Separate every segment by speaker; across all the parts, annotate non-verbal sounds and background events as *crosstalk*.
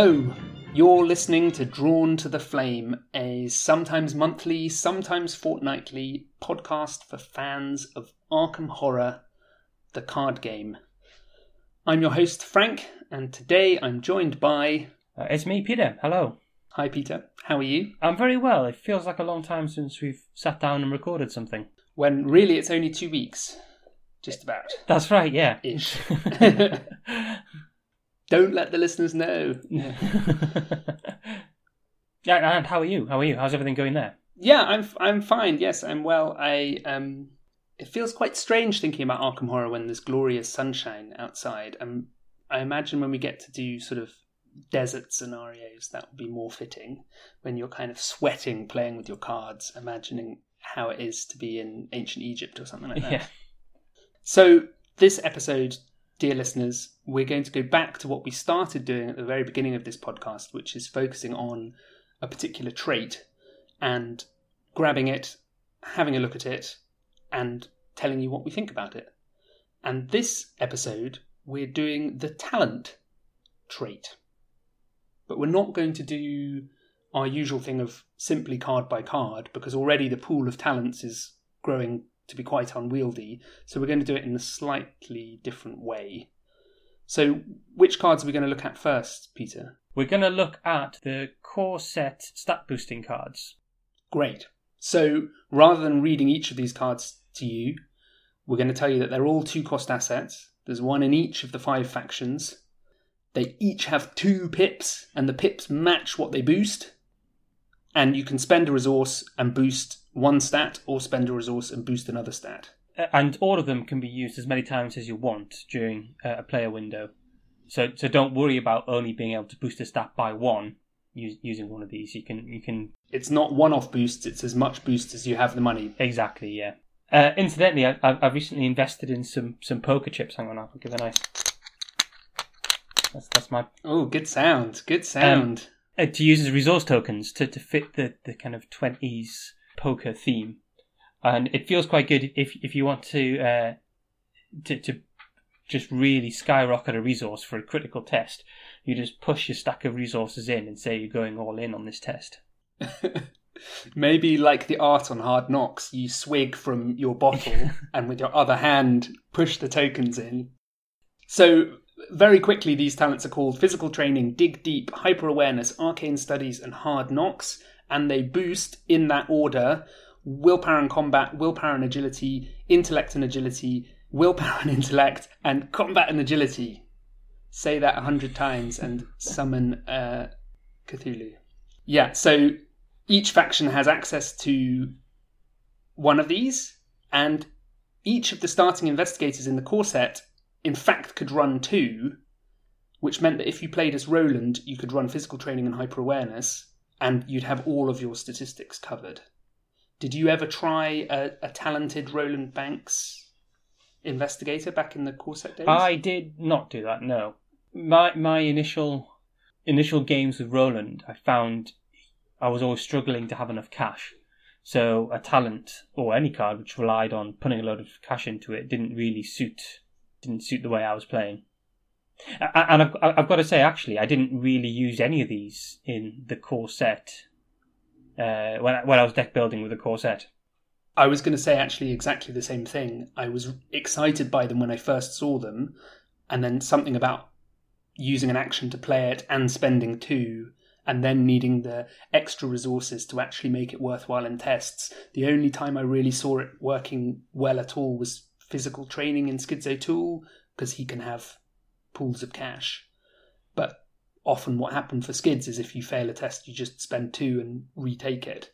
Speaker 1: Hello, you're listening to Drawn to the Flame, a sometimes monthly, sometimes fortnightly podcast for fans of Arkham Horror, the card game. I'm your host, Frank, and today I'm joined by.
Speaker 2: Uh, it's me, Peter. Hello.
Speaker 1: Hi, Peter. How are you?
Speaker 2: I'm very well. It feels like a long time since we've sat down and recorded something.
Speaker 1: When really it's only two weeks. Just about.
Speaker 2: That's right, yeah.
Speaker 1: Ish. *laughs* *laughs* Don't let the listeners know. *laughs*
Speaker 2: yeah, and how are you? How are you? How's everything going there?
Speaker 1: Yeah, I'm I'm fine. Yes, I'm well. I um, it feels quite strange thinking about Arkham Horror when there's glorious sunshine outside. Um, I imagine when we get to do sort of desert scenarios, that would be more fitting. When you're kind of sweating playing with your cards, imagining how it is to be in ancient Egypt or something like that.
Speaker 2: Yeah.
Speaker 1: So this episode, dear listeners, we're going to go back to what we started doing at the very beginning of this podcast, which is focusing on a particular trait and grabbing it, having a look at it, and telling you what we think about it. And this episode, we're doing the talent trait. But we're not going to do our usual thing of simply card by card because already the pool of talents is growing to be quite unwieldy. So we're going to do it in a slightly different way. So, which cards are we going to look at first, Peter?
Speaker 2: We're going to look at the core set stat boosting cards.
Speaker 1: Great. So, rather than reading each of these cards to you, we're going to tell you that they're all two cost assets. There's one in each of the five factions. They each have two pips, and the pips match what they boost. And you can spend a resource and boost one stat, or spend a resource and boost another stat.
Speaker 2: And all of them can be used as many times as you want during uh, a player window. So, so don't worry about only being able to boost a stat by one us- using one of these. You can, you can
Speaker 1: It's not one off boosts, it's as much boost as you have the money.
Speaker 2: exactly, yeah. Uh, incidentally, I, I've, I've recently invested in some some poker chips. Hang on, I'll give a nice. That's that's my
Speaker 1: Oh, good sound. Good sound.
Speaker 2: uh, to use as resource tokens to, to fit the, the kind of 20s poker theme. And it feels quite good if if you want to uh, to to just really skyrocket a resource for a critical test. You just push your stack of resources in and say you're going all in on this test. *laughs*
Speaker 1: Maybe like the art on Hard Knocks, you swig from your bottle *laughs* and with your other hand push the tokens in. So, very quickly, these talents are called Physical Training, Dig Deep, Hyper Awareness, Arcane Studies, and Hard Knocks, and they boost in that order Willpower and Combat, Willpower and Agility, Intellect and Agility, Willpower and Intellect, and Combat and Agility. Say that a hundred times and summon uh, Cthulhu. Yeah, so each faction has access to one of these, and each of the starting investigators in the core set, in fact, could run two, which meant that if you played as Roland, you could run physical training and hyper awareness, and you'd have all of your statistics covered. Did you ever try a, a talented Roland Banks investigator back in the core set days?
Speaker 2: I did not do that. No, my my initial initial games with Roland, I found I was always struggling to have enough cash. So a talent or any card which relied on putting a load of cash into it didn't really suit didn't suit the way I was playing. And I've, I've got to say, actually, I didn't really use any of these in the core set uh, when I, when I was deck building with the core set.
Speaker 1: I was going to say actually exactly the same thing. I was excited by them when I first saw them, and then something about using an action to play it and spending two, and then needing the extra resources to actually make it worthwhile in tests. The only time I really saw it working well at all was physical training in Skids O'Toole, because he can have pools of cash. But often what happened for skids is if you fail a test, you just spend two and retake it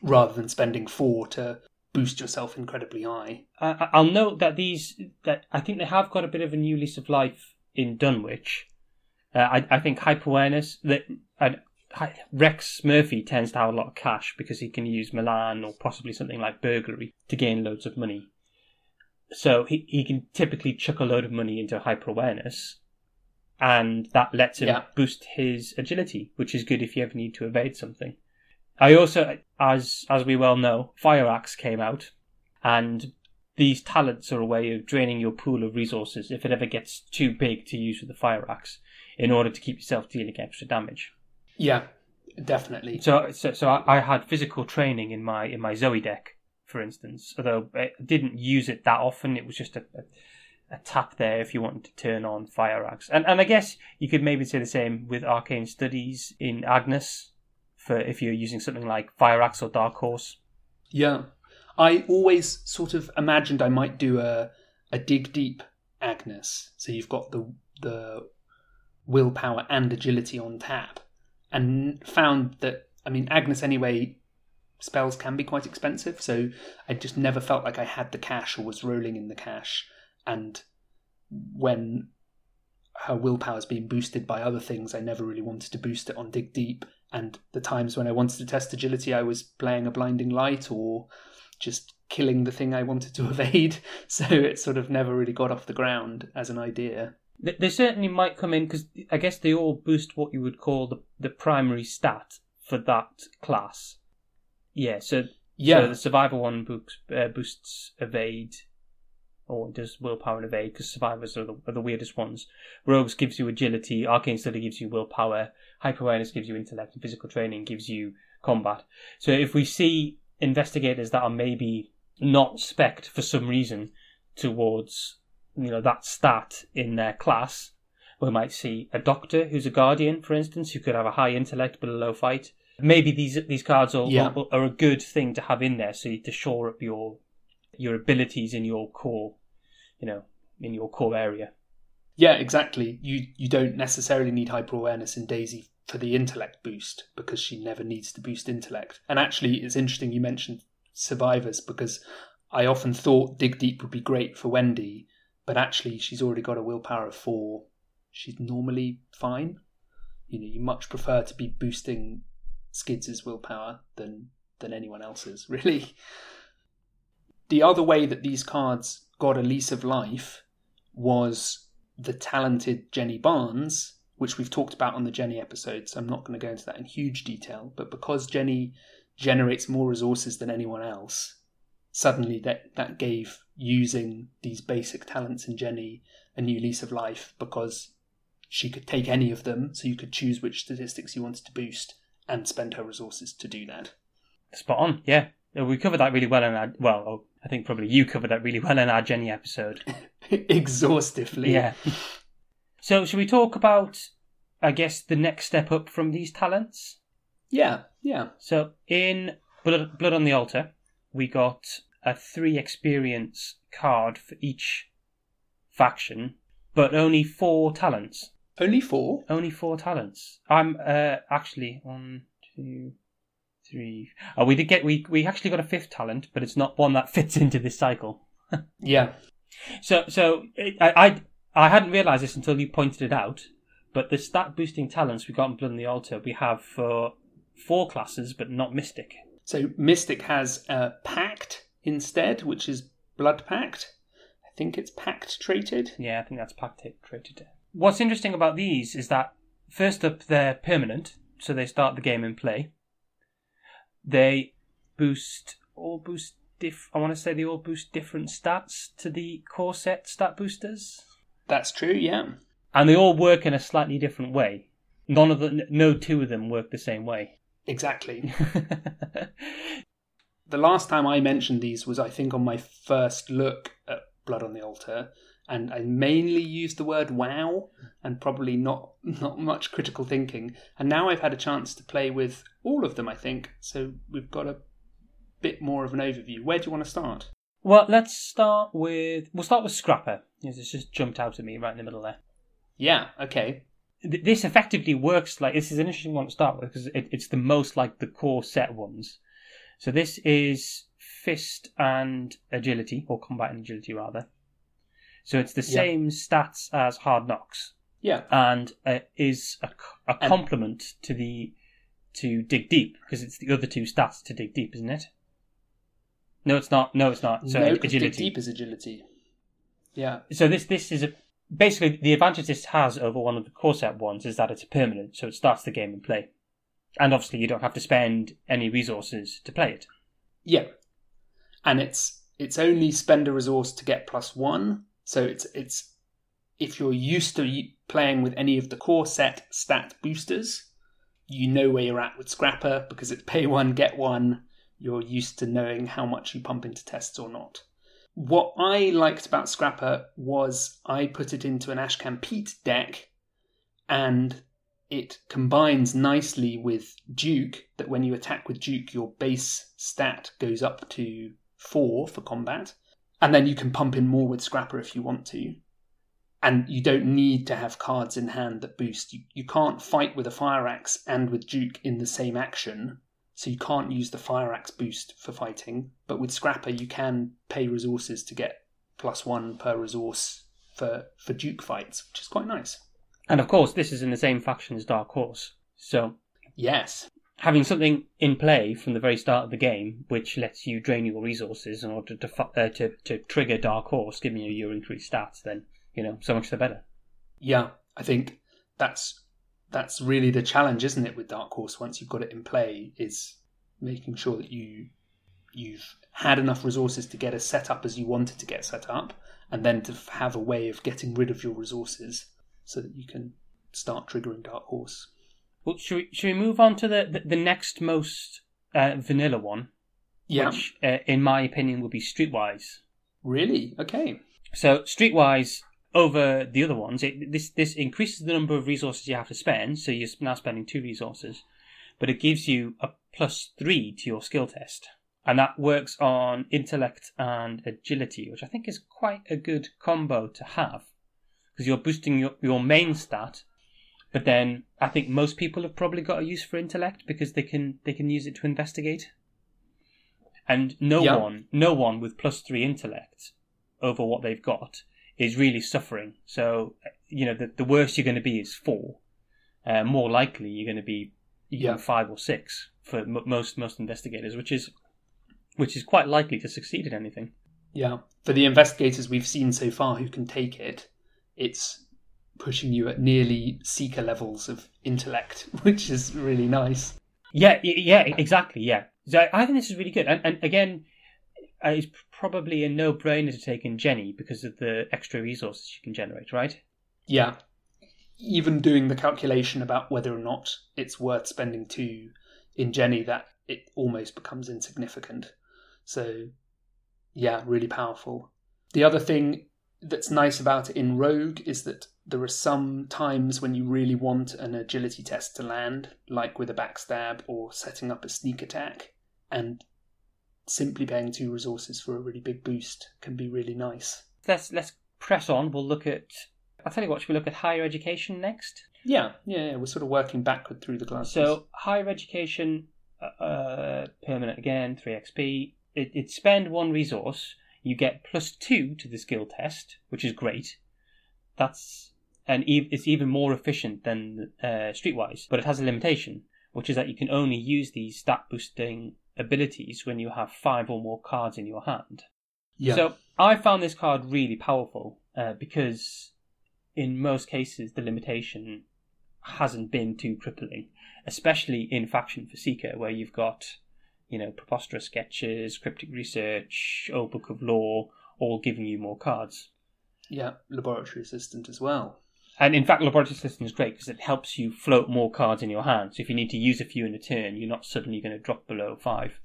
Speaker 1: rather than spending four to boost yourself incredibly high.
Speaker 2: I, I'll note that these that I think they have got a bit of a new lease of life in Dunwich. Uh, I, I think hyper awareness that Hi- Rex Murphy tends to have a lot of cash because he can use Milan or possibly something like burglary to gain loads of money. So he, he can typically chuck a load of money into hyper awareness, and that lets him
Speaker 1: Yeah.
Speaker 2: boost his agility, which is good if you ever need to evade something. I also, as as we well know, Fire Axe came out, and these talents are a way of draining your pool of resources if it ever gets too big to use with the fire axe, in order to keep yourself dealing extra damage.
Speaker 1: Yeah, definitely.
Speaker 2: So, so, so I, I had physical training in my in my Zoe deck, for instance. Although I didn't use it that often, it was just a, a, a tap there if you wanted to turn on fire axe. And and I guess you could maybe say the same with arcane studies in Agnes, for if you're using something like fire axe or dark horse.
Speaker 1: Yeah. I always sort of imagined I might do a a dig deep Agnes. So you've got the the willpower and agility on tap, and found that I mean Agnes anyway. Spells can be quite expensive, so I just never felt like I had the cash or was rolling in the cash. And when her willpower's been boosted by other things, I never really wanted to boost it on dig deep. And the times when I wanted to test agility, I was playing a blinding light or just killing the thing I wanted to *laughs* evade. So it sort of never really got off the ground as an idea.
Speaker 2: They, certainly might come in because I guess they all boost what you would call the the primary stat for that class. Yeah, so
Speaker 1: Yeah,
Speaker 2: So the survivor one boosts, uh, boosts evade, or does willpower and evade because survivors are the, are the weirdest ones. Rogues gives you agility, arcane study gives you willpower, hyper awareness gives you intellect, and physical training gives you combat. So if we see investigators that are maybe not spec'd for some reason towards you know that stat in their class, we might see a doctor who's a guardian, for instance, who could have a high intellect but a low fight. Maybe these these cards are,
Speaker 1: Yeah.
Speaker 2: are, are a good thing to have in there, so you, to shore up your your abilities in your core, you know, in your core area.
Speaker 1: yeah, exactly. You you don't necessarily need hyper awareness in Daisy for the intellect boost because she never needs to boost intellect. And actually, it's interesting you mentioned survivors because I often thought dig deep would be great for Wendy, but actually she's already got a willpower of four. She's normally fine. You know, you much prefer to be boosting Skids' willpower than than anyone else's, *laughs* really. The other way that these cards got a lease of life was the talented Jenny Barnes, which we've talked about on the Jenny episode, so I'm not going to go into that in huge detail. But because Jenny generates more resources than anyone else, suddenly that, that gave using these basic talents in Jenny a new lease of life because she could take any of them, so you could choose which statistics you wanted to boost and spend her resources to do that.
Speaker 2: Spot on, yeah. Uh, We covered that really well in our well, oh, I think probably you covered that really well in our Jenny episode. *laughs*
Speaker 1: Exhaustively.
Speaker 2: Yeah. So, should we talk about, I guess, the next step up from these talents?
Speaker 1: Yeah, yeah.
Speaker 2: So, in Blood, Blood on the Altar, we got a three experience card for each faction, but only four talents.
Speaker 1: Only four.
Speaker 2: Only four talents. I'm uh, actually one, two, three. Oh, we did get we we actually got a fifth talent, but it's not one that *laughs* fits into this cycle. *laughs*
Speaker 1: Yeah.
Speaker 2: So, so it, I, I I hadn't realised this until you pointed it out. But the stat boosting talents we got in Blood on the Altar, we have for four classes, but not Mystic.
Speaker 1: So Mystic has a Pact instead, which is Blood Pact. I think it's Pact traded.
Speaker 2: Yeah, I think that's Pactate created. What's interesting about these is that first up, they're permanent, so they start the game in play. They boost all boost diff. I want to say they all boost different stats to the core set stat boosters,
Speaker 1: That's true, yeah.
Speaker 2: and they all work in a slightly different way. None of the no two of them work the same way.
Speaker 1: Exactly. *laughs* The last time I mentioned these was, I think, on my first look at Blood on the Altar, and I mainly used the word wow and probably not *laughs* not much critical thinking. And now I've had a chance to play with all of them, I think, so we've got a bit more of an overview. Where do you want to start?
Speaker 2: well, let's start with we'll start with Scrapper. It's just jumped out at me right in the middle there.
Speaker 1: Yeah, okay.
Speaker 2: this effectively works like this is an interesting one to start with because it, it's the most like the core set ones. So this is fist and agility, or combat and agility rather. So it's the
Speaker 1: Yeah.
Speaker 2: same stats as Hard Knocks,
Speaker 1: Yeah,
Speaker 2: and uh, is a,
Speaker 1: And-
Speaker 2: complement to the to dig deep because it's the other two stats to dig deep, isn't it? No, it's not. No, it's not. So
Speaker 1: no, 'cause Dig. Deep is agility. Yeah,
Speaker 2: So this this is a basically the advantage this has over one of the core set ones is that it's permanent, so it starts the game in play, and obviously you don't have to spend any resources to play it.
Speaker 1: yeah, and it's it's only spend a resource to get plus one. So it's it's if you're used to playing with any of the core set stat boosters, you know where you're at with Scrapper because it's *laughs* pay one, get one. You're used to knowing how much you pump into tests or not. What I liked about Scrapper was I put it into an Ashcan Pete deck and it combines nicely with Duke, that when you attack with Duke, your base stat goes up to four for combat. And then you can pump in more with Scrapper if you want to. And you don't need to have cards in hand that boost. You, you can't fight with a Fire Axe and with Duke in the same action, so you can't use the Fire Axe boost for fighting. But with Scrapper, you can pay resources to get plus one per resource for, for Duke fights, which is quite nice.
Speaker 2: And of course, this is in the same faction as Dark Horse. So,
Speaker 1: yes,
Speaker 2: having something in play from the very start of the game, which lets you drain your resources in order to uh, to, to trigger Dark Horse, giving you your increased stats, then you know so much the better.
Speaker 1: Yeah, I think that's that's really the challenge, isn't it, with Dark Horse? Once you've got it in play, is making sure that you you've had enough resources to get as set up as you wanted to get set up, and then to have a way of getting rid of your resources so that you can start triggering Dark Horse.
Speaker 2: Well, should we, should we move on to the, the, the next most uh, vanilla one?
Speaker 1: Yeah.
Speaker 2: Which, uh, in my opinion, would be Streetwise.
Speaker 1: Really? Okay.
Speaker 2: So, Streetwise over the other ones, it, this this increases the number of resources you have to spend. So you're now spending two resources, but it gives you a plus three to your skill test, and that works on intellect and agility, which I think is quite a good combo to have because you're boosting your, your main stat. But then I think most people have probably got a use for intellect because they can they can use it to investigate. And no yeah. one, no one with plus three intellect over what they've got is really suffering. So you know the the worst you're going to be is four. Uh, more likely you're going to be you yeah. five or six for m- most most investigators, which is which is quite likely to succeed at anything.
Speaker 1: Yeah, for the investigators we've seen so far who can take it, it's pushing you at nearly seeker levels of intellect, *laughs* which is really nice.
Speaker 2: Yeah, yeah, exactly. Yeah, so I think this is really good. And, and again, uh, it's probably a no-brainer to take in Jenny because of the extra resources you can generate, right?
Speaker 1: Yeah. Even doing the calculation about whether or not it's worth spending two in Jenny, that it almost becomes insignificant. So, yeah, really powerful. The other thing that's nice about it in Rogue is that there are some times when you really want an agility test to land, like with a backstab or setting up a sneak attack, and simply paying two resources for a really big boost can be really nice.
Speaker 2: Let's let's press on. We'll look at. I'll tell you what. Should we look at higher education next?
Speaker 1: Yeah, yeah, yeah. We're sort of working backward through the classes.
Speaker 2: So higher education, uh, uh permanent again, three XP. It, it spend one resource you get plus two to the skill test, which is great. That's and it's even more efficient than uh, Streetwise, but it has a limitation, which is that you can only use these stat boosting abilities when you have five or more cards in your hand. Yeah. So I found this card really powerful uh, because in most cases the limitation hasn't been too crippling, especially in Faction for Seeker, where you've got you know, preposterous sketches, cryptic research, old book of lore, all giving you more cards.
Speaker 1: Yeah, laboratory assistant as well.
Speaker 2: And in fact, laboratory assistant is great because it helps you float more cards in your hand. So if you need to use a few in a turn, you're not suddenly going to drop below five.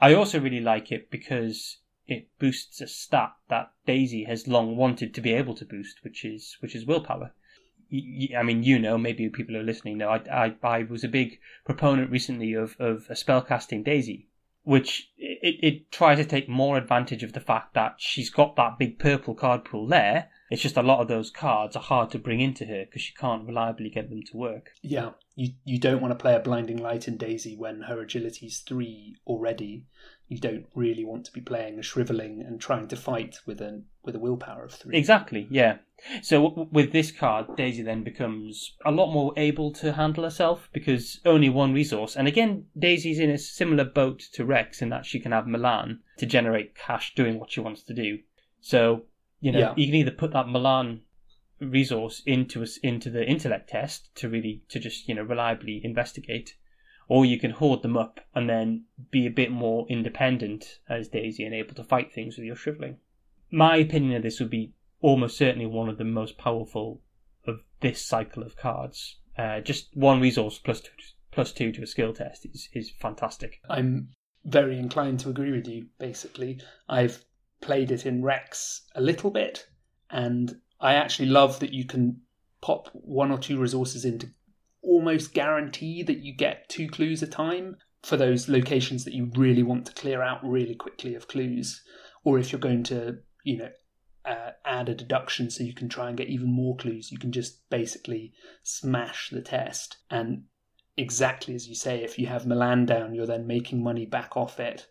Speaker 2: I also really like it because it boosts a stat that Daisy has long wanted to be able to boost, which is which is willpower. I mean, you know, maybe people are listening know, I, I, I was a big proponent recently of, of a spellcasting Daisy, which it, it tries to take more advantage of the fact that she's got that big purple card pool there. It's just a lot of those cards are hard to bring into her because she can't reliably get them to work.
Speaker 1: Yeah, you you don't want to play a blinding light in Daisy when her agility's three already. You don't really want to be playing a shriveling and trying to fight with a with a willpower of three.
Speaker 2: Exactly. Yeah. So w- with this card, Daisy then becomes a lot more able to handle herself because only one resource. And again, Daisy's in a similar boat to Rex in that she can have Milan to generate cash doing what she wants to do. So you know, yeah. you can either put that Milan resource into us into the intellect test to really to just you know reliably investigate, or you can hoard them up and then be a bit more independent as Daisy and able to fight things with your shriveling. My opinion of this would be almost certainly one of the most powerful of this cycle of cards. Uh, just one resource plus two, plus two to a skill test is, is fantastic.
Speaker 1: I'm very inclined to agree with you, basically. I've played it in Rex a little bit, and I actually love that you can pop one or two resources in to almost guarantee that you get two clues a time for those locations that you really want to clear out really quickly of clues. Or if you're going to, you know, uh, add a deduction so you can try and get even more clues, you can just basically smash the test. And exactly as you say, if you have Milan down, you're then making money back off it.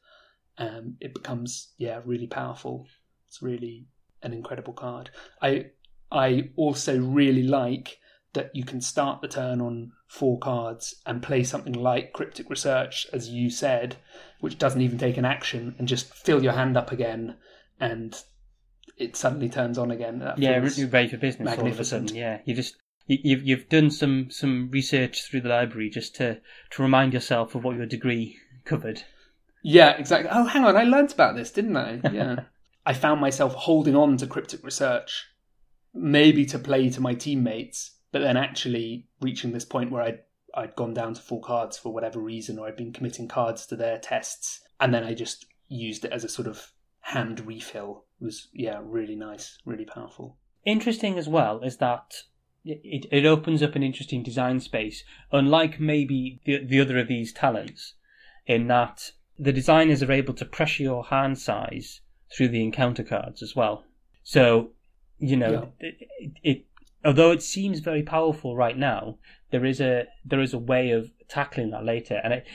Speaker 1: Um, it becomes yeah really powerful. It's really an incredible card. I I also really like that you can start the turn on four cards and play something like Cryptic Research, as you said, which doesn't even take an action, and just fill your hand up again, and it suddenly turns on again. That
Speaker 2: yeah, you're ready for business all of a sudden. Yeah, you just you- you've you've done some some research through the library just to to remind yourself of what your degree covered.
Speaker 1: Yeah, exactly. Oh, hang on, I learnt about this, didn't I? *laughs* Yeah. I found myself holding on to Cryptic Research, maybe to play to my teammates, but then actually reaching this point where I'd I'd gone down to full cards for whatever reason, or I'd been committing cards to their tests, and then I just used it as a sort of hand refill. It was yeah, really nice, really powerful.
Speaker 2: Interesting as well is that it, it opens up an interesting design space, unlike maybe the, the other of these talents, in that the designers are able to pressure your hand size through the encounter cards as well. So, you know, it, it, although it seems very powerful right now, there is a there is a way of tackling that later, and it,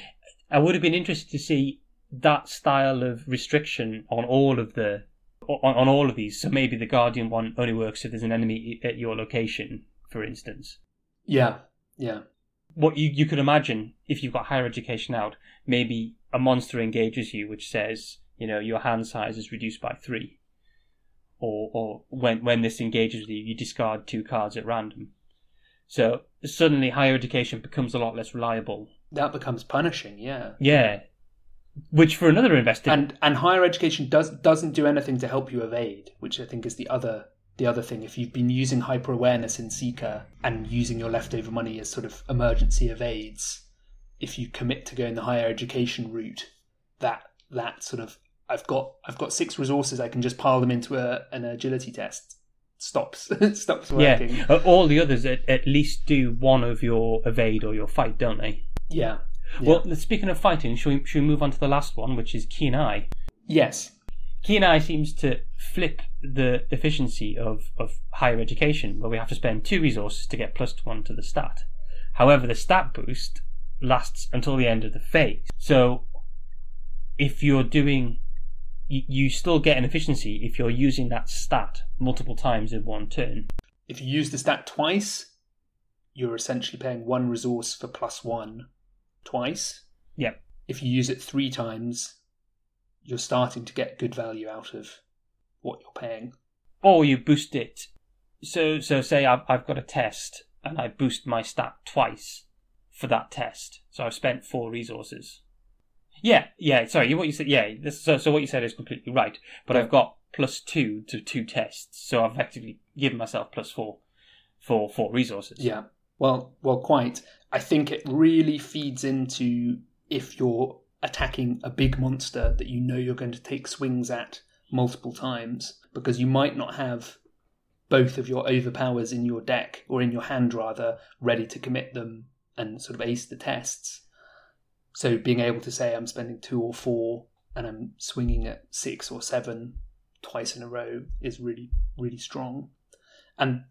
Speaker 2: I would have been interested to see that style of restriction on all of the on, on all of these. So maybe the Guardian one only works if there's an enemy at your location, for instance.
Speaker 1: Yeah, yeah,
Speaker 2: What you you could imagine if you've got higher education out, maybe a monster engages you, which says, you know, your hand size is reduced by three, or or when when this engages with you, you discard two cards at random. So suddenly, higher education becomes a lot less reliable.
Speaker 1: that becomes punishing. Yeah,
Speaker 2: Yeah, which for another investor,
Speaker 1: and and higher education does doesn't do anything to help you evade, which I think is the other the other thing. If you've been using hyper awareness in Seeker and using your leftover money as sort of emergency evades, if you commit to going the higher education route, that that sort of I've got I've got six resources I can just pile them into a, an agility test stops *laughs* stops working.
Speaker 2: yeah, Uh, all the others at, at least do one of your evade or your fight, don't they?
Speaker 1: Yeah.
Speaker 2: Well, speaking of fighting, should we, should we move on to the last one, which is Keen Eye?
Speaker 1: Yes.
Speaker 2: Keen Eye seems to flip the efficiency of, of higher education, where we have to spend two resources to get plus one to the stat. However, the stat boost lasts until the end of the phase. So, if you're doing, you, you still get an efficiency if you're using that stat multiple times in one turn.
Speaker 1: If you use the stat twice, you're essentially paying one resource for plus one twice.
Speaker 2: Yep.
Speaker 1: If you use it three times, you're starting to get good value out of what you're paying.
Speaker 2: Or you boost it. So, so say I've, I've got a test and I boost my stat twice for that test. So I've spent four resources. Yeah, yeah. Sorry, what you said. Yeah, this, so so what you said is completely right. But
Speaker 1: Yeah.
Speaker 2: I've got plus two to two tests, so I've effectively given myself plus four for four resources.
Speaker 1: Yeah. Well, well, quite. I think it really feeds into if you're attacking a big monster that you know you're going to take swings at multiple times, because you might not have both of your overpowers in your deck or in your hand rather ready to commit them and sort of ace the tests. So being able to say I'm spending two or four and I'm swinging at six or seven twice in a row is really really strong. And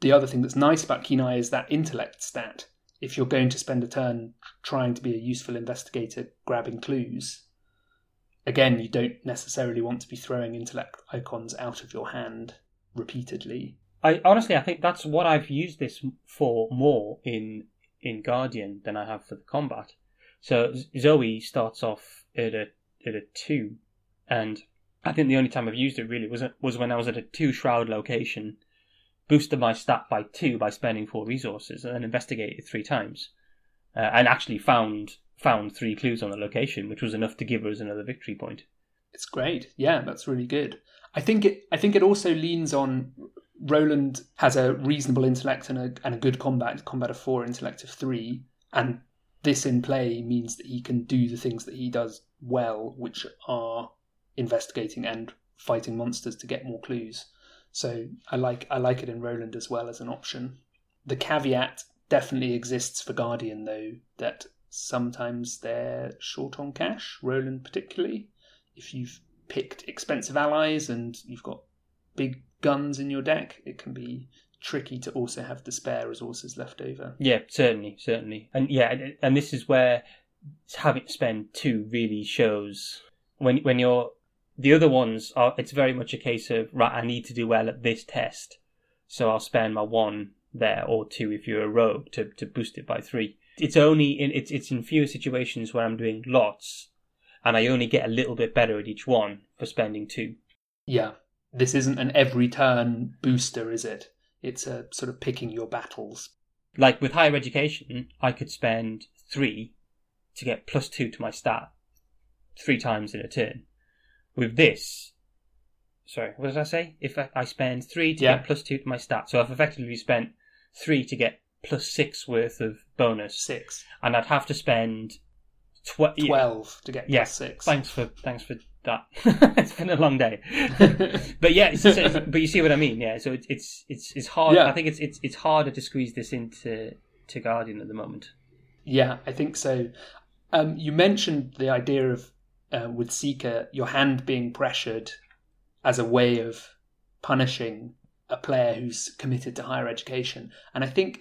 Speaker 1: the other thing that's nice about Eye is that intellect stat. If you're going to spend a turn trying to be a useful investigator grabbing clues, again, you don't necessarily want to be throwing intellect icons out of your hand repeatedly.
Speaker 2: I honestly, I think that's what I've used this for more in in Guardian than I have for the combat. So Zoe starts off at a at a two, and I think the only time I've used it really was was when I was at a two shroud location, boosted my stat by two by spending four resources, and then investigated three times, uh, and actually found found three clues on the location, which was enough to give us another victory point.
Speaker 1: It's great. Yeah, that's really good. I think it. I think it also leans on Roland has a reasonable intellect and a and a good combat combat of four, intellect of three, and this in play means that he can do the things that he does well, which are investigating and fighting monsters to get more clues. So I like I like it in Roland as well as an option. The caveat definitely exists for Guardian though that sometimes they're short on cash, Roland particularly. If you've picked expensive allies and you've got big guns in your deck, it can be tricky to also have the spare resources left over.
Speaker 2: Yeah, certainly, certainly, and yeah, and this is where having to spend two really shows when when you're the other ones are. It's very much a case of right. I need to do well at this test, so I'll spend my one there or two if you're a rogue to to boost it by three. It's only in it's it's in fewer situations where I'm doing lots, and I only get a little bit better at each one for spending two.
Speaker 1: Yeah, this isn't an every turn booster, is it? It's a sort of picking your battles.
Speaker 2: Like with higher education, I could spend three to get plus two to my stat three times in a turn. With this, sorry, what did I say? If I, I spend three to
Speaker 1: Yeah.
Speaker 2: get plus two to my stat, so I've effectively spent three to get plus six worth of bonus,
Speaker 1: Six.
Speaker 2: and I'd have to spend tw- yeah,
Speaker 1: Twelve to get
Speaker 2: Yeah,
Speaker 1: plus six.
Speaker 2: Thanks for thanks for that. *laughs* it's been a long day, *laughs* but yeah, it's, it's, but you see what I mean. Yeah, so it's it's it's it's hard.
Speaker 1: Yeah.
Speaker 2: I think it's it's it's harder to squeeze this into to Guardian at the moment.
Speaker 1: Yeah, I think so. Um, you mentioned the idea of uh, with Seeker, your hand being pressured as a way of punishing a player who's committed to higher education, and I think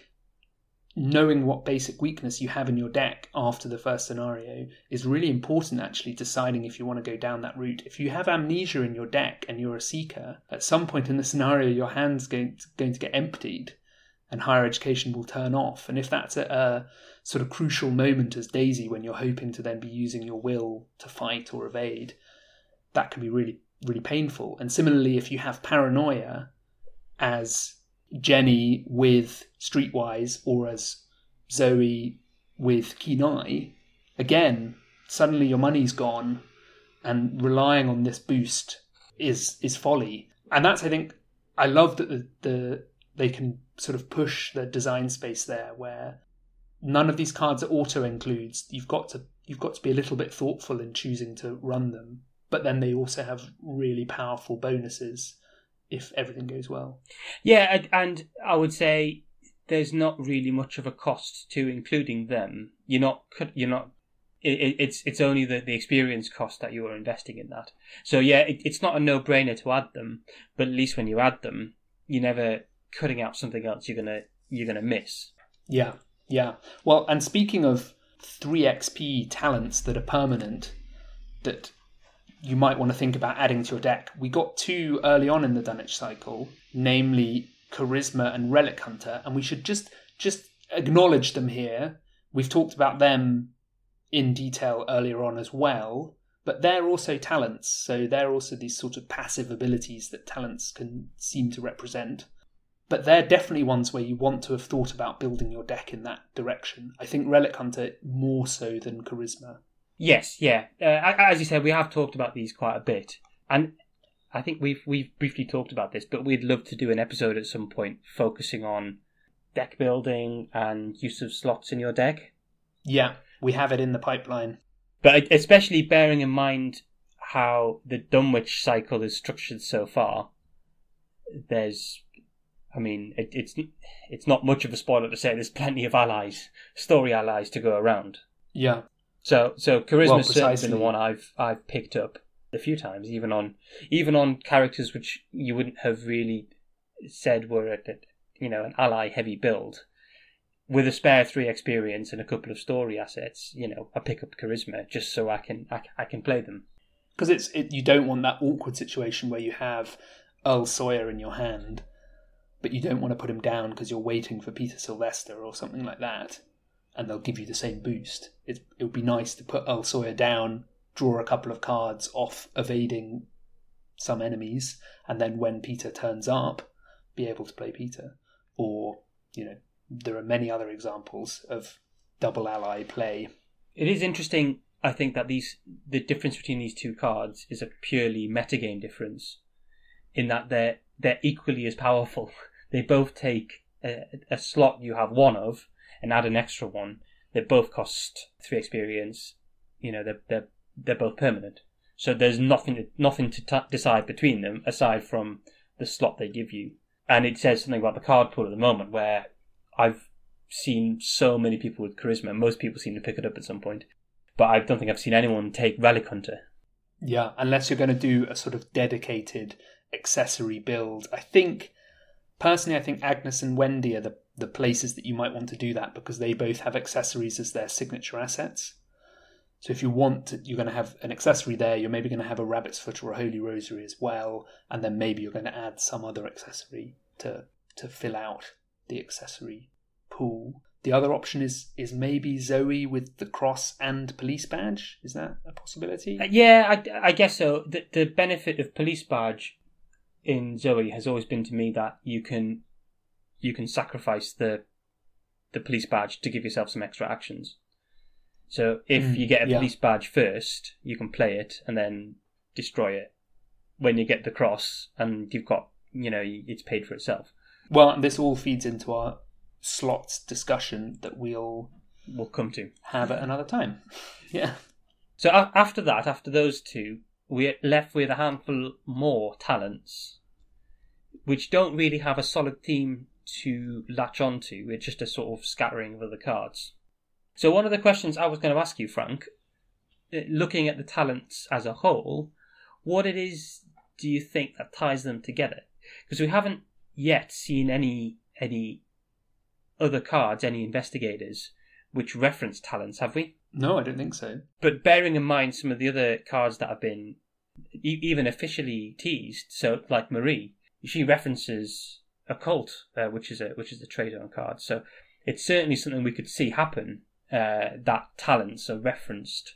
Speaker 1: knowing what basic weakness you have in your deck after the first scenario is really important actually deciding if you want to go down that route. If you have amnesia in your deck and you're a seeker at some point in the scenario your hand's going to, going to get emptied and higher education will turn off. And if that's at a sort of crucial moment as daisy when you're hoping to then be using your will to fight or evade that can be really really painful. And similarly if you have paranoia as Jenny with Streetwise or as Zoe with Keen Eye, again, suddenly your money's gone and relying on this boost is is folly. And that's I think I love that the, the they can sort of push the design space there where none of these cards are auto includes. You've got to you've got to be a little bit thoughtful in choosing to run them. But then they also have really powerful bonuses if everything goes well.
Speaker 2: Yeah, and- and I would say there's not really much of a cost to including them. You're not you're not. It, it- it's it's only the, the experience cost that you are investing in that. So yeah, it, it's not a no brainer to add them, but at least when you add them, you're never cutting out something else you're gonna you're gonna miss.
Speaker 1: Yeah, yeah. Well, and speaking of 3xp talents that are permanent, that you might want to think about adding to your deck, we got two early on in the Dunwich cycle, namely Charisma and Relic Hunter, and we should just just acknowledge them here. We've talked about them in detail earlier on as well, but they're also talents, so they're also these sort of passive abilities that talents can seem to represent but they're definitely ones where you want to have thought about building your deck in that direction. I think Relic Hunter more so than Charisma.
Speaker 2: Yes, yeah. Uh, as you said, we have talked about these quite a bit, and I think we've we've briefly talked about this, but we'd love to do an episode at some point focusing on deck building and use of slots in your deck.
Speaker 1: Yeah, we have it in the pipeline.
Speaker 2: But especially bearing in mind how the Dunwich cycle is structured so far, there's, I mean, it, it's it's not much of a spoiler to say there's plenty of allies, story allies to go around.
Speaker 1: Yeah,
Speaker 2: So so charisma's
Speaker 1: Well,
Speaker 2: certainly been the one I've I've picked up a few times, even on even on characters which you wouldn't have really said were a- you know an ally heavy build. With a spare three experience and a couple of story assets, you know, I pick up charisma just so I can I, I can play them.
Speaker 1: because it's it, you don't want that awkward situation where you have Earl Sawyer in your hand, but you don't want to put him down because you're waiting for Peter Sylvester or something like that, and they'll give you the same boost. It it would be nice to put Earl Sawyer down, draw a couple of cards off evading some enemies, and then when Peter turns up, be able to play Peter. Or you know, there are many other examples of double ally play
Speaker 2: It is interesting, I think, that these the difference between these two cards is a purely metagame difference, in that they're they're equally as powerful. *laughs* They both take a, a slot you have one of and add an extra one. They both cost three experience. You know, they're they're they're both permanent. So there's nothing nothing to t- decide between them aside from the slot they give you. And it says something about the card pool at the moment where I've seen so many people with charisma. Most people seem to pick it up at some point, but I don't think I've seen anyone take Relic Hunter.
Speaker 1: Yeah, unless you're going to do a sort of dedicated accessory build. I think personally, I think Agnes and Wendy are the the places that you might want to do that because they both have accessories as their signature assets. So if you want, to, you're going to have an accessory there. You're maybe going to have a rabbit's foot or a holy rosary as well, and then maybe you're going to add some other accessory to to fill out the accessory pool. The other option is is maybe Zoe with the cross and police badge. Is that a possibility?
Speaker 2: Uh, yeah, I, I guess so. The, the benefit of police badge in Zoe has always been to me that you can you can sacrifice the the police badge to give yourself some extra actions. So if
Speaker 1: Mm,
Speaker 2: you get a
Speaker 1: yeah.
Speaker 2: police badge first, you can play it and then destroy it. When you get the cross and you've got, you know, it's paid for itself.
Speaker 1: Well, this all feeds into our slots discussion that we'll
Speaker 2: We'll come to.
Speaker 1: have at another time. *laughs* Yeah.
Speaker 2: So a- after that, after those two, we're left with a handful more talents, which don't really have a solid theme to latch onto. It's just a sort of scattering of other cards. So one of the questions I was going to ask you, Frank, uh, looking at the talents as a whole, what it is do you think that ties them together? Because we haven't yet seen any any other cards, any investigators, which reference talents, have we?
Speaker 1: No, I don't think so.
Speaker 2: but bearing in mind some of the other cards that have been e- even officially teased, so like Marie, she references Occult, uh, which is a which is a trade on card. So it's certainly something we could see happen. Uh, that talents are referenced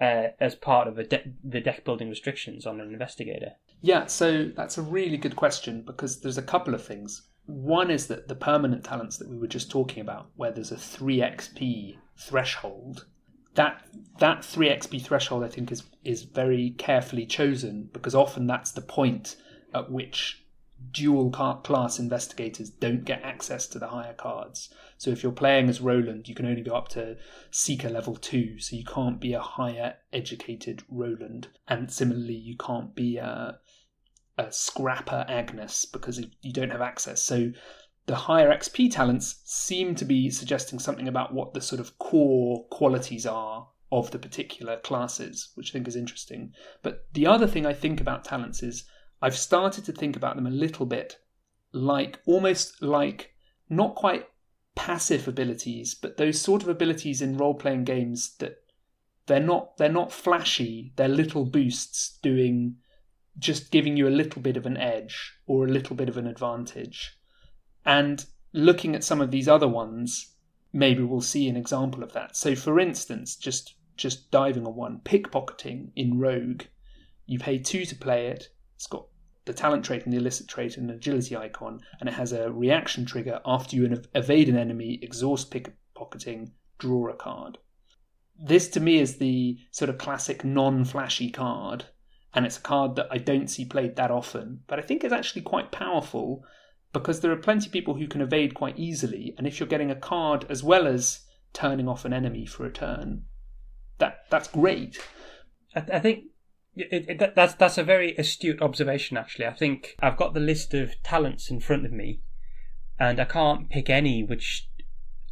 Speaker 2: uh, as part of de- the deck building restrictions on an investigator.
Speaker 1: Yeah, so that's a really good question because there's a couple of things. One is that the permanent talents that we were just talking about, where there's a 3 XP threshold, that that 3 XP threshold I think is is very carefully chosen because often that's the point at which dual class investigators don't get access to the higher cards. So if you're playing as Roland, you can only go up to Seeker level 2, so you can't be a higher educated Roland. And similarly, you can't be a, a Scrapper Agnes because you don't have access. So the higher XP talents seem to be suggesting something about what the sort of core qualities are of the particular classes, which I think is interesting. But the other thing I think about talents is I've started to think about them a little bit like almost like not quite passive abilities, but those sort of abilities in role playing games that they're not they're not flashy, they're little boosts doing just giving you a little bit of an edge or a little bit of an advantage. And looking at some of these other ones, maybe we'll see an example of that. So for instance, just just diving on one, pickpocketing in Rogue, you pay two to play it. It's got the talent trait and the illicit trait and an agility icon, and it has a reaction trigger after you ev- evade an enemy, exhaust pickpocketing, draw a card. This to me is the sort of classic non flashy card, and it's a card that I don't see played that often, but I think is actually quite powerful because there are plenty of people who can evade quite easily, and if you're getting a card as well as turning off an enemy for a turn, that that's great.
Speaker 2: I, I think it, it, that- that's that's a very astute observation. Actually, I think I've got the list of talents in front of me, and I can't pick any which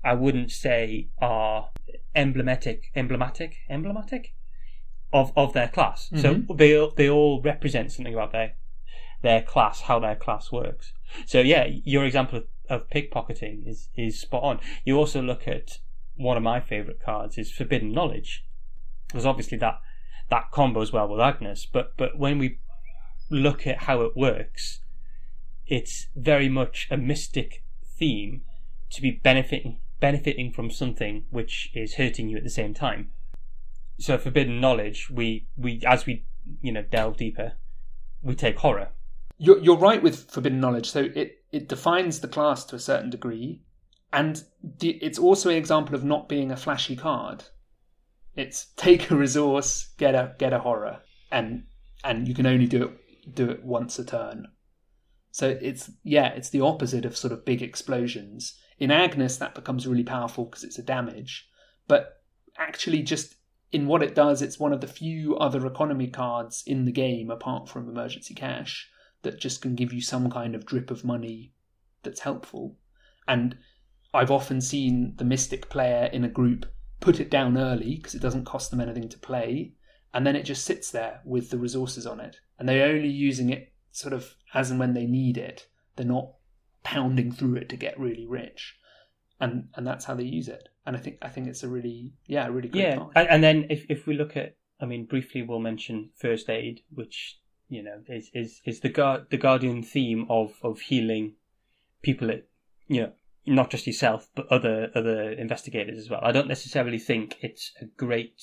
Speaker 2: I wouldn't say are emblematic, emblematic, emblematic of of their class. So mm-hmm. they all- they all represent something about their their class, how their class works. So yeah, your example of, of pickpocketing is is spot on. You also look at one of my favourite cards is Forbidden Knowledge, because obviously that that combos well with Agnes. But but when we look at how it works, it's very much a mystic theme to be benefiting benefiting from something which is hurting you at the same time. So forbidden knowledge, we we as we you know delve deeper, we take horror.
Speaker 1: You're, you're right with forbidden knowledge. So it, it defines the class to a certain degree, and it's also an example of not being a flashy card. It's take a resource, get a get a horror, and and you can only do it do it once a turn. So it's yeah, it's the opposite of sort of big explosions. In Agnes, that becomes really powerful because it's a damage, but actually just in what it does, it's one of the few other economy cards in the game, apart from emergency cash, that just can give you some kind of drip of money that's helpful. And I've often seen the Mystic player in a group put it down early because it doesn't cost them anything to play, and then it just sits there with the resources on it, and they're only using it sort of as and when they need it. They're not pounding through it to get really rich, and and that's how they use it. And I think I think it's a really yeah a really great
Speaker 2: yeah. and then if if we look at, I mean, briefly we'll mention first aid, which you know is is is the guard the guardian theme of of healing people at you know not just yourself but other other investigators as well. I don't necessarily think it's a great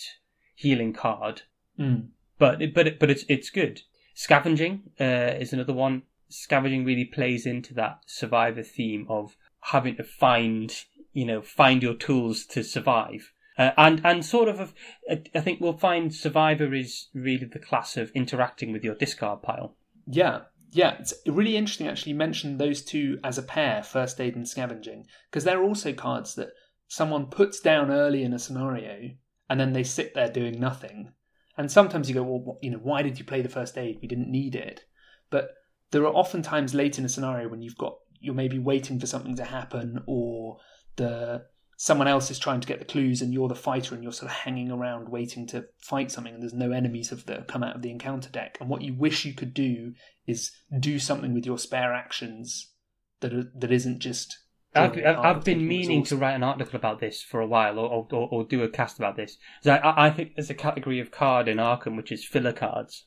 Speaker 2: healing card,
Speaker 1: Mm.
Speaker 2: but it, but it, but it's it's good. Scavenging uh, is another one. Scavenging really plays into that survivor theme of having to find you know find your tools to survive. Uh, and and sort of, uh, I think we'll find Survivor is really the class of interacting with your discard pile.
Speaker 1: Yeah, yeah, it's really interesting actually you mentioned those two as a pair, first aid and scavenging, because they're also cards that someone puts down early in a scenario and then they sit there doing nothing. And sometimes you go, well, you know, why did you play the first aid? We didn't need it. But there are often times late in a scenario when you've got you're maybe waiting for something to happen or the someone else is trying to get the clues and you're the fighter and you're sort of hanging around waiting to fight something and there's no enemies of the come out of the encounter deck and what you wish you could do is do something with your spare actions that are, that isn't just
Speaker 2: I've, I've,
Speaker 1: card or
Speaker 2: I've been meaning to write an article about this for a while, or or, or do a cast about this. I, I I think there's a category of card in Arkham which is filler cards,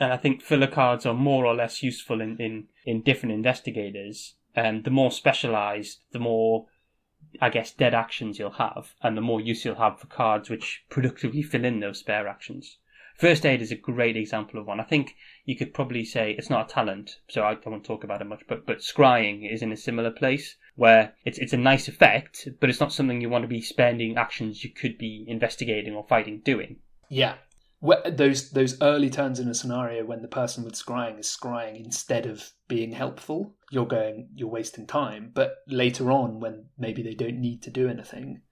Speaker 2: and I think filler cards are more or less useful in in, in different investigators. And the more specialized, the more I guess dead actions you'll have, and the more use you'll have for cards which productively fill in those spare actions. First aid is a great example of one. I think you could probably say it's not a talent, so I to talk about it much, but but scrying is in a similar place where it's it's a nice effect, but it's not something you want to be spending actions you could be investigating or fighting doing.
Speaker 1: Yeah. Those those early turns in a scenario when the person with scrying is scrying instead of being helpful, you're going you're wasting time. But later on, when maybe they don't need to do anything,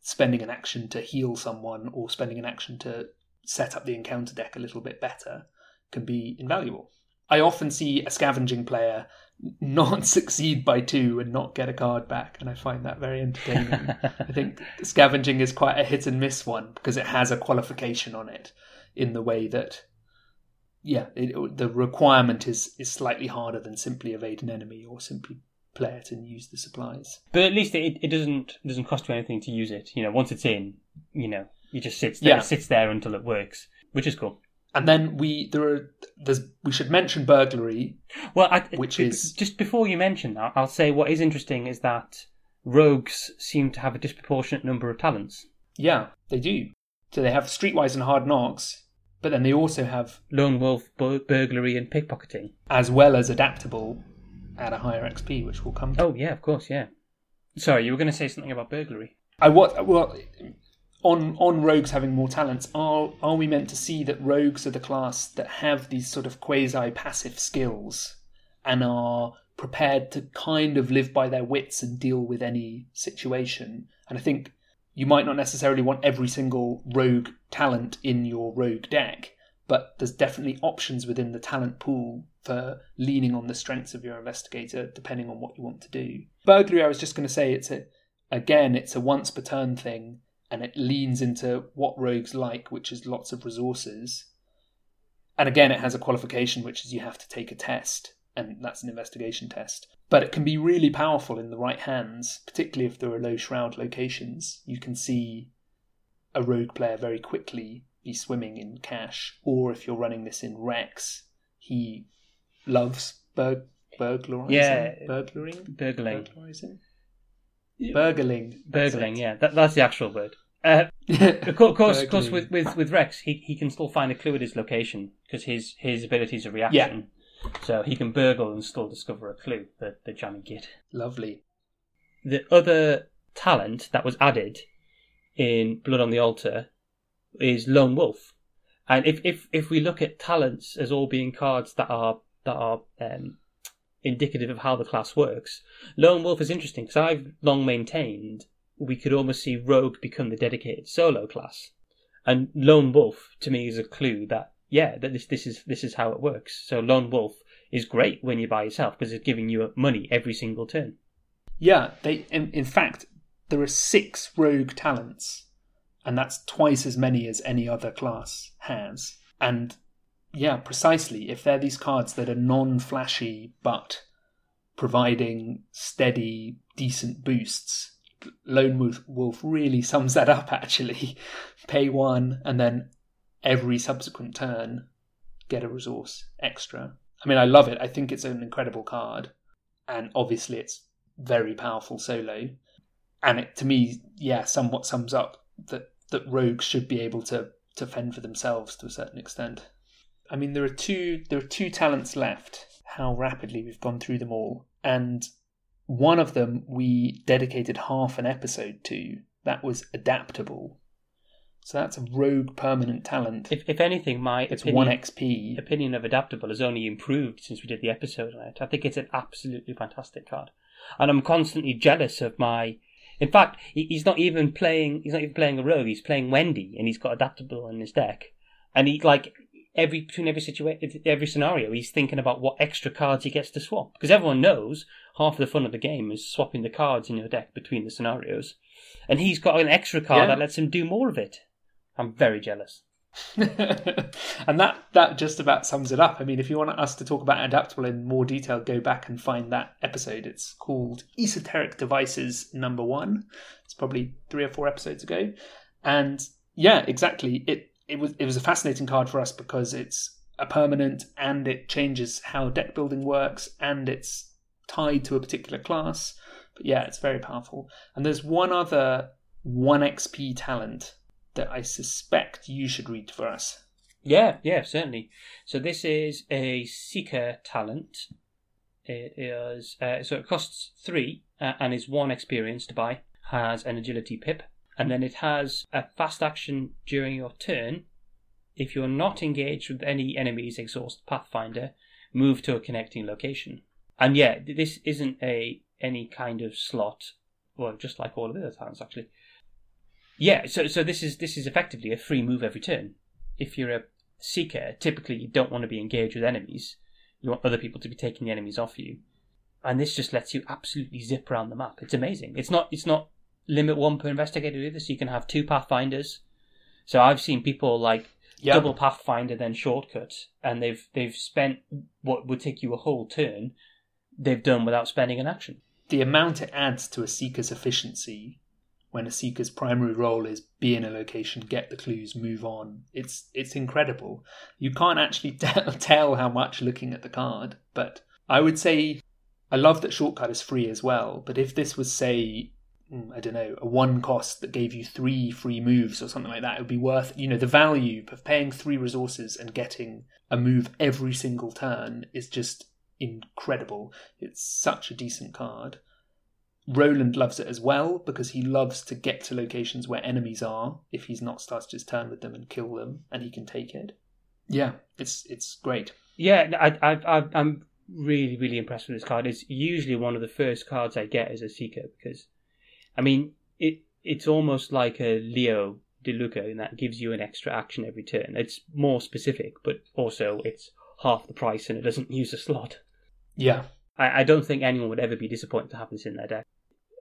Speaker 1: spending an action to heal someone or spending an action to set up the encounter deck a little bit better can be invaluable. I often see a scavenging player *laughs* not succeed by two and not get a card back, and I find that very entertaining. I think *laughs* scavenging is quite a hit and miss one because it has a qualification on it in the way that, yeah, it, the requirement is is slightly harder than simply evade an enemy or simply play it and use the supplies.
Speaker 2: But at least it, it doesn't it doesn't cost you anything to use it. You know, once it's in, you know, you just sits there,
Speaker 1: Yeah.
Speaker 2: it sits there until it works, which is cool.
Speaker 1: And then we there are there's we should mention burglary.
Speaker 2: Well, I,
Speaker 1: Which is-
Speaker 2: just before you mention that, I'll say what is interesting is that rogues seem to have a disproportionate number of talents.
Speaker 1: Yeah, they do. So they have streetwise and hard knocks, but then they also have
Speaker 2: Lone wolf, bur- burglary, and pickpocketing.
Speaker 1: as well as adaptable at a higher XP, which will come. to.
Speaker 2: Oh yeah, of course, yeah. Sorry, you were going to say something about burglary.
Speaker 1: I what well on on rogues having more talents. Are are we meant to see that rogues are the class that have these sort of quasi passive skills and are prepared to kind of live by their wits and deal with any situation? And I think you might not necessarily want every single rogue talent in your rogue deck, but there's definitely options within the talent pool for leaning on the strengths of your investigator depending on what you want to do. Burglary, I was just going to say it's a again, it's a once per turn thing, and it leans into what rogues like, which is lots of resources. And again, it has a qualification, which is you have to take a test, and that's an investigation test. But it can be really powerful in the right hands, particularly if there are low shroud locations. You can see a rogue player very quickly be swimming in cash, or if you're running this in Rex, he loves bur- burglarizing.
Speaker 2: Yeah.
Speaker 1: burglaring, burglarizing, burgling,
Speaker 2: Burgling, yeah, that, that's the actual word. Uh, *laughs* of course, of course, of course
Speaker 1: Burgling.
Speaker 2: with, with, with Rex, he, he can still find a clue at his location because his, his ability is a reaction. So he can burgle and still discover a clue, the, the jammy git.
Speaker 1: Lovely.
Speaker 2: The other talent that was added in Blood on the Altar is Lone Wolf. And if, if, if we look at talents as all being cards that are that are um, indicative of how the class works, Lone Wolf is interesting because I've long maintained we could almost see Rogue become the dedicated solo class, and Lone Wolf to me is a clue that yeah that this this is this is how it works. So Lone Wolf is great when you're by yourself because it's giving you money every single turn.
Speaker 1: Yeah, they in, in fact there are six rogue talents, and that's twice as many as any other class has. And yeah, precisely, if they're these cards that are non-flashy but providing steady, decent boosts, Lone Wolf, Wolf really sums that up. Actually, *laughs* pay one and then every subsequent turn get a resource extra. I mean, I love it. I think it's an incredible card, and obviously it's very powerful solo. And it, to me, yeah, somewhat sums up that that rogues should be able to to fend for themselves to a certain extent. I mean, there are two there are two talents left. How rapidly we've gone through them all, and one of them we dedicated half an episode to. That was adaptable. So that's a rogue permanent talent.
Speaker 2: If, if anything, my
Speaker 1: it's
Speaker 2: opinion,
Speaker 1: one XP.
Speaker 2: opinion of adaptable has only improved since we did the episode on it. I think it's an absolutely fantastic card, and I'm constantly jealous of my. In fact, he's not even playing. He's not even playing a rogue. He's playing Wendy, and he's got adaptable in his deck. And he like every between every situation, every scenario, he's thinking about what extra cards he gets to swap. Because everyone knows half of the fun of the game is swapping the cards in your deck between the scenarios, and he's got an extra card
Speaker 1: Yeah.
Speaker 2: that lets him do more of it. I'm very jealous. *laughs* *laughs*
Speaker 1: and that that just about sums it up. I mean, if you want us to talk about adaptable in more detail, go back and find that episode. It's called Esoteric Devices Number One. It's probably three or four episodes ago, and yeah, exactly. It it was it was a fascinating card for us because it's a permanent and it changes how deck building works and it's tied to a particular class. But yeah, it's very powerful. And there's one other one XP talent that I suspect you should read for us.
Speaker 2: Yeah, yeah, certainly. So this is a seeker talent. It is uh, so it costs three uh, and is one experience to buy. Has an agility pip, and then it has a fast action during your turn. If you're not engaged with any enemies, exhaust Pathfinder, move to a connecting location. And yeah, this isn't a any kind of slot. Well, just like all of the other talents, actually. Yeah, so so this is this is effectively a free move every turn. If you're a seeker, typically you don't want to be engaged with enemies. You want other people to be taking the enemies off you. And this just lets you absolutely zip around the map. It's amazing. It's not it's not limit one per investigator either, so you can have two pathfinders. So I've seen people like
Speaker 1: Yeah.
Speaker 2: double pathfinder then shortcut, and they've they've spent what would take you a whole turn, they've done without spending an action.
Speaker 1: The amount it adds to a seeker's efficiency when a seeker's primary role is be in a location, get the clues, move on. It's it's incredible. You can't actually *laughs* tell, tell how much looking at the card, but I would say I love that shortcut is free as well. But if this was say Mm, I don't know, a one cost that gave you three free moves or something like that, it would be worth, you know, the value of paying three resources and getting a move every single turn is just incredible. It's such a decent card. Roland loves it as well because he loves to get to locations where enemies are if he's not started his turn with them and kill them and he can take it. Yeah, it's it's great.
Speaker 2: Yeah, I, I, I, I'm really, really impressed with this card. It's usually one of the first cards I get as a seeker because, I mean, it it's almost like a Leo De Luca in that gives you an extra action every turn. It's more specific, but also it's half the price and it doesn't *laughs* use a slot.
Speaker 1: Yeah.
Speaker 2: I, I don't think anyone would ever be disappointed to have this in their deck.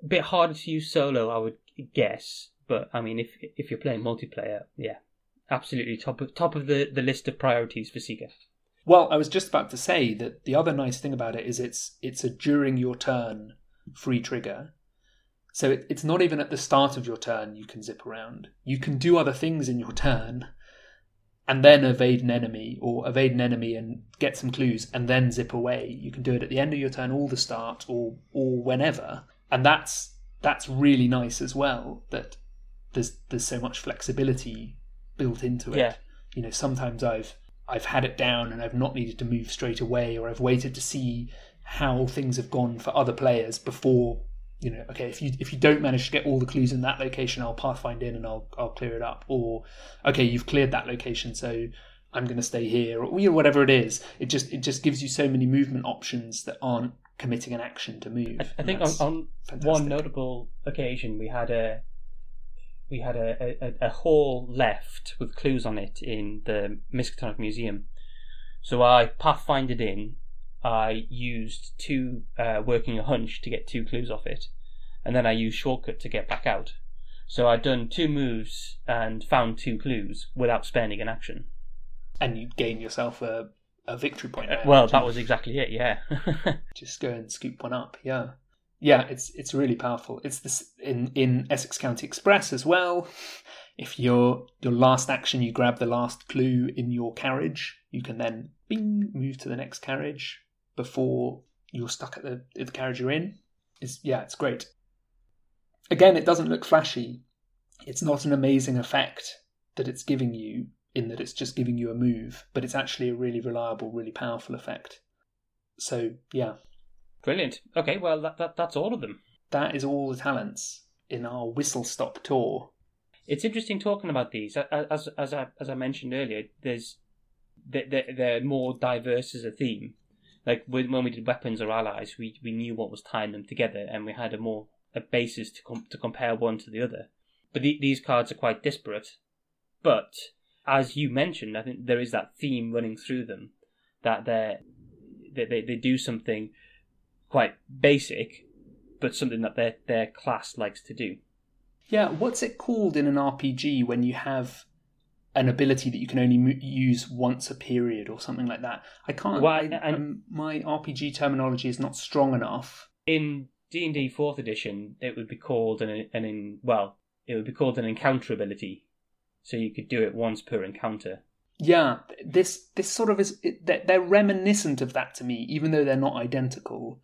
Speaker 2: A bit harder to use solo, I would guess, but I mean, if if you're playing multiplayer, yeah, absolutely top of top of the, the list of priorities for Seeker.
Speaker 1: Well, I was just about to say that the other nice thing about it is it's it's a during your turn free trigger. So it, it's not even at the start of your turn you can zip around. You can do other things in your turn and then evade an enemy or evade an enemy and get some clues and then zip away. You can do it at the end of your turn or the start or or whenever. And that's that's really nice as well that there's there's so much flexibility built into it
Speaker 2: Yeah.
Speaker 1: you know sometimes i've i've had it down and i've not needed to move straight away or i've waited to see how things have gone for other players before you know, okay, if you if you don't manage to get all the clues in that location, I'll pathfind in and I'll I'll clear it up. Or okay, you've cleared that location, so I'm going to stay here, or you know, whatever it is. It just it just gives you so many movement options that aren't committing an action to move.
Speaker 2: I, I think on, on
Speaker 1: fantastic.
Speaker 2: one notable occasion we had a we had a, a, a hall left with clues on it in the Miskatonic Museum. So I pathfinded in. I used two uh, working a hunch to get two clues off it, and then I used shortcut to get back out. So I'd done two moves and found two clues without spending an action.
Speaker 1: and you gain yourself a, a victory point. There,
Speaker 2: well, that was exactly it. Yeah. *laughs*
Speaker 1: just go and scoop one up. Yeah, yeah, it's it's really powerful. It's this in in Essex County Express as well. If your your last action, you grab the last clue in your carriage, you can then bing move to the next carriage before you're stuck at the at the carriage you're in. is yeah, it's great. Again, it doesn't look flashy. It's not an amazing effect that it's giving you in that it's just giving you a move, but it's actually a really reliable, really powerful effect. So yeah,
Speaker 2: Brilliant. Okay, well that, that that's all of them.
Speaker 1: that is all the talents in our whistle stop tour.
Speaker 2: It's interesting talking about these. As as I as I mentioned earlier, there's they're, they're- they're more diverse as a theme. Like when we did weapons or allies, we we knew what was tying them together, and we had a more a basis to com- to compare one to the other. But the, these cards are quite disparate. But as you mentioned, I think there is that theme running through them that they they, they do something quite basic, but something that their their class likes to do.
Speaker 1: Yeah, what's it called in an RPG when you have an ability that you can only mo- use once a period or something like that? I can't.
Speaker 2: Well,
Speaker 1: I,
Speaker 2: and-
Speaker 1: um, my RPG terminology is not strong enough.
Speaker 2: in D and D Fourth Edition, it would be called an an in well, it would be called an encounter ability. So you could do it once per encounter.
Speaker 1: Yeah, this this sort of is they're reminiscent of that to me, even though they're not identical.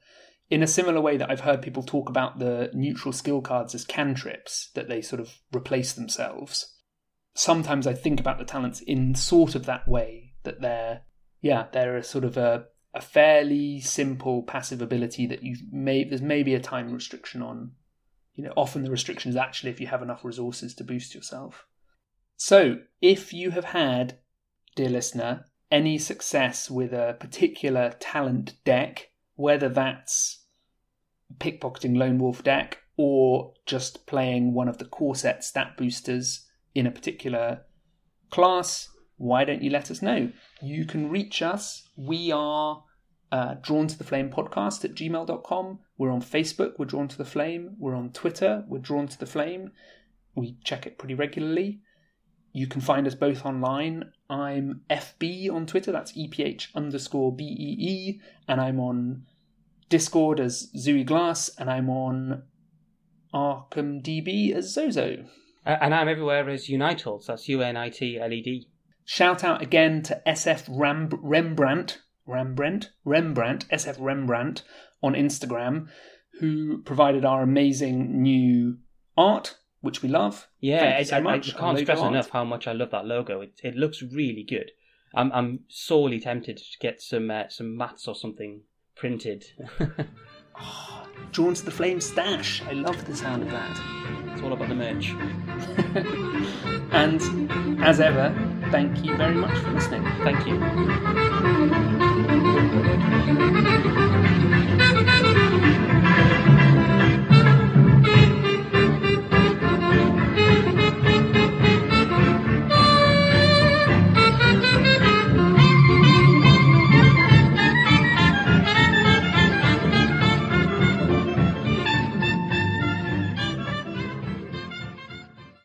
Speaker 1: In a similar way that I've heard people talk about the neutral skill cards as cantrips, that they sort of replace themselves. Sometimes I think about the talents in sort of that way, that they're yeah, they're a sort of a a fairly simple passive ability that you may there's maybe a time restriction on. You know, often the restriction is actually if you have enough resources to boost yourself. So, if you have had dear listener, any success with a particular talent deck, whether that's pickpocketing lone wolf deck or just playing one of the core set stat boosters in a particular class, why don't you let us know? You can reach us. We are uh, drawn to the flame podcast at gmail.com. We're on Facebook, we're drawn to the flame. We're on Twitter, we're drawn to the flame. We check it pretty regularly. You can find us both online. I'm FB on Twitter, that's EPH underscore BEE, and I'm on Discord as Zooey Glass, and I'm on ArkhamDB as Zozo.
Speaker 2: Uh, and I'm everywhere as Unitled. That's U N I T L E D.
Speaker 1: Shout out again to SF Rembrandt, Rembrandt, Rembrandt, SF Rembrandt on Instagram, who provided our amazing new art, which we love.
Speaker 2: Yeah, I,
Speaker 1: so
Speaker 2: I-
Speaker 1: much.
Speaker 2: I
Speaker 1: Our
Speaker 2: can't stress
Speaker 1: art.
Speaker 2: enough how much I love that logo. It it looks really good. I'm I'm sorely tempted to get some uh, some mats or something printed. *laughs*
Speaker 1: Drawn to the Flame stash. I love the sound of that.
Speaker 2: It's all about the merch. *laughs*
Speaker 1: and as ever, thank you very much for listening.
Speaker 2: Thank you.